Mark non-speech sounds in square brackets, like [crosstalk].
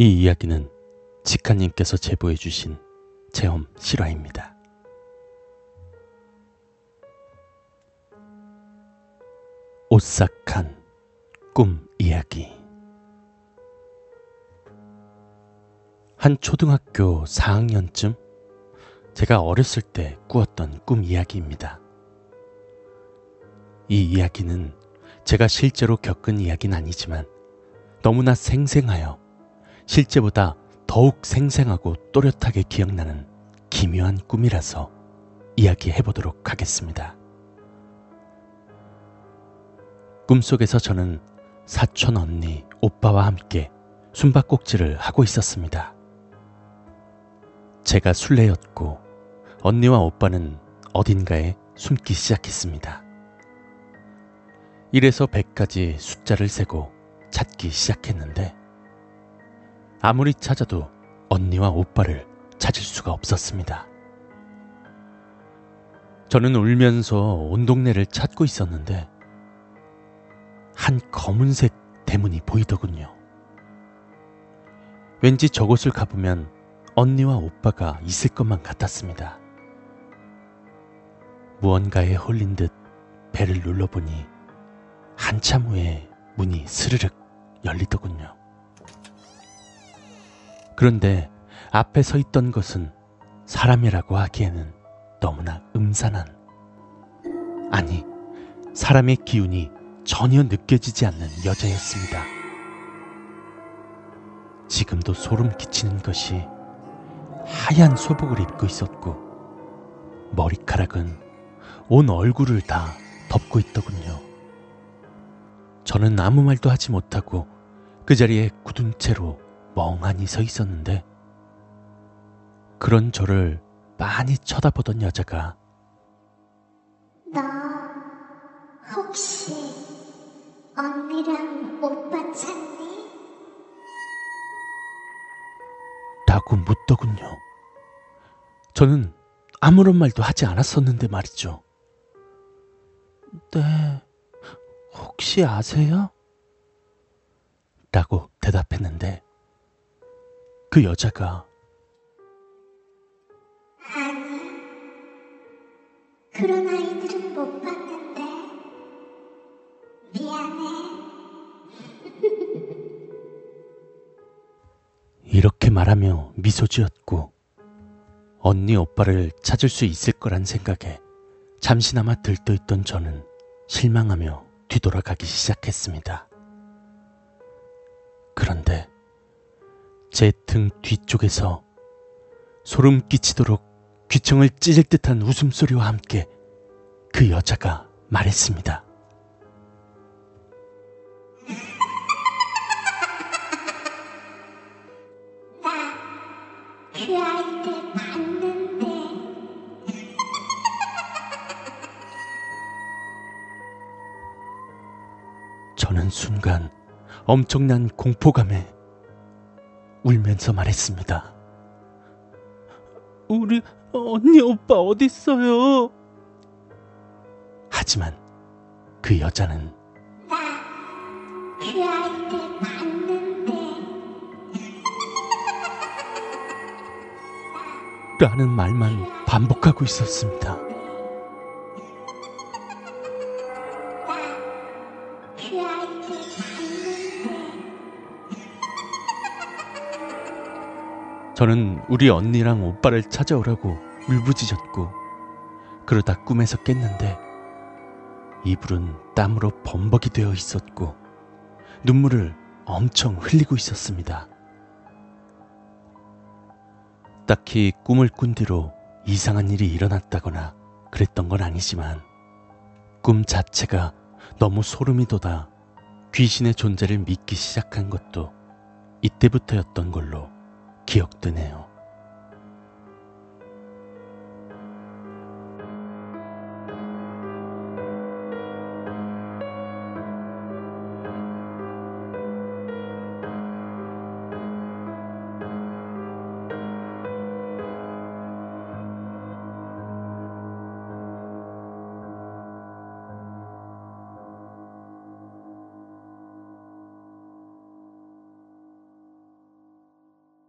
이 이야기는 직하님께서 제보해 주신 체험 실화입니다. 오싹한 꿈 이야기 한 초등학교 4학년쯤 제가 어렸을 때 꾸었던 꿈 이야기입니다. 이 이야기는 제가 실제로 겪은 이야기는 아니지만 너무나 생생하여 실제보다 더욱 생생하고 또렷하게 기억나는 기묘한 꿈이라서 이야기해 보도록 하겠습니다. 꿈속에서 저는 사촌 언니, 오빠와 함께 숨바꼭질을 하고 있었습니다. 제가 술래였고 언니와 오빠는 어딘가에 숨기 시작했습니다. 1에서 100까지 숫자를 세고 찾기 시작했는데 아무리 찾아도 언니와 오빠를 찾을 수가 없었습니다. 저는 울면서 온 동네를 찾고 있었는데 한 검은색 대문이 보이더군요. 왠지 저곳을 가보면 언니와 오빠가 있을 것만 같았습니다. 무언가에 홀린 듯 배를 눌러보니 한참 후에 문이 스르륵 열리더군요. 그런데 앞에 서 있던 것은 사람이라고 하기에는 너무나 음산한, 아니, 사람의 기운이 전혀 느껴지지 않는 여자였습니다. 지금도 소름 끼치는 것이 하얀 소복을 입고 있었고, 머리카락은 온 얼굴을 다 덮고 있더군요. 저는 아무 말도 하지 못하고 그 자리에 굳은 채로 멍하니 서 있었는데 그런 저를 많이 쳐다보던 여자가 너 혹시 언니랑 오빠 찾니? 라고 묻더군요. 저는 아무런 말도 하지 않았었는데 말이죠. 네, 혹시 아세요? 라고 대답했는데 그 여자가 아니, 그런 아이들은 못 봤는데. 미안해. [laughs] 이렇게 말하며 미소 지었고 언니 오빠를 찾을 수 있을 거란 생각에 잠시나마 들떠있던 저는 실망하며 뒤돌아가기 시작했습니다. 그런데 제 등 뒤쪽에서 소름 끼치도록 귀청을 찢을 듯한 웃음소리와 함께 그 여자가 말했습니다. 저는 순간 엄청난 공포감에 울면서 말했습니다. 우리 언니 오빠 어딨어요? 하지만 그 여자는 그 아이들 봤는데. 라는 말만 반복하고 있었습니다. 저는 우리 언니랑 오빠를 찾아오라고 울부짖었고 그러다 꿈에서 깼는데 이불은 땀으로 범벅이 되어 있었고 눈물을 엄청 흘리고 있었습니다. 딱히 꿈을 꾼 뒤로 이상한 일이 일어났다거나 그랬던 건 아니지만 꿈 자체가 너무 소름이 돋아 귀신의 존재를 믿기 시작한 것도 이때부터였던 걸로 기억되네요.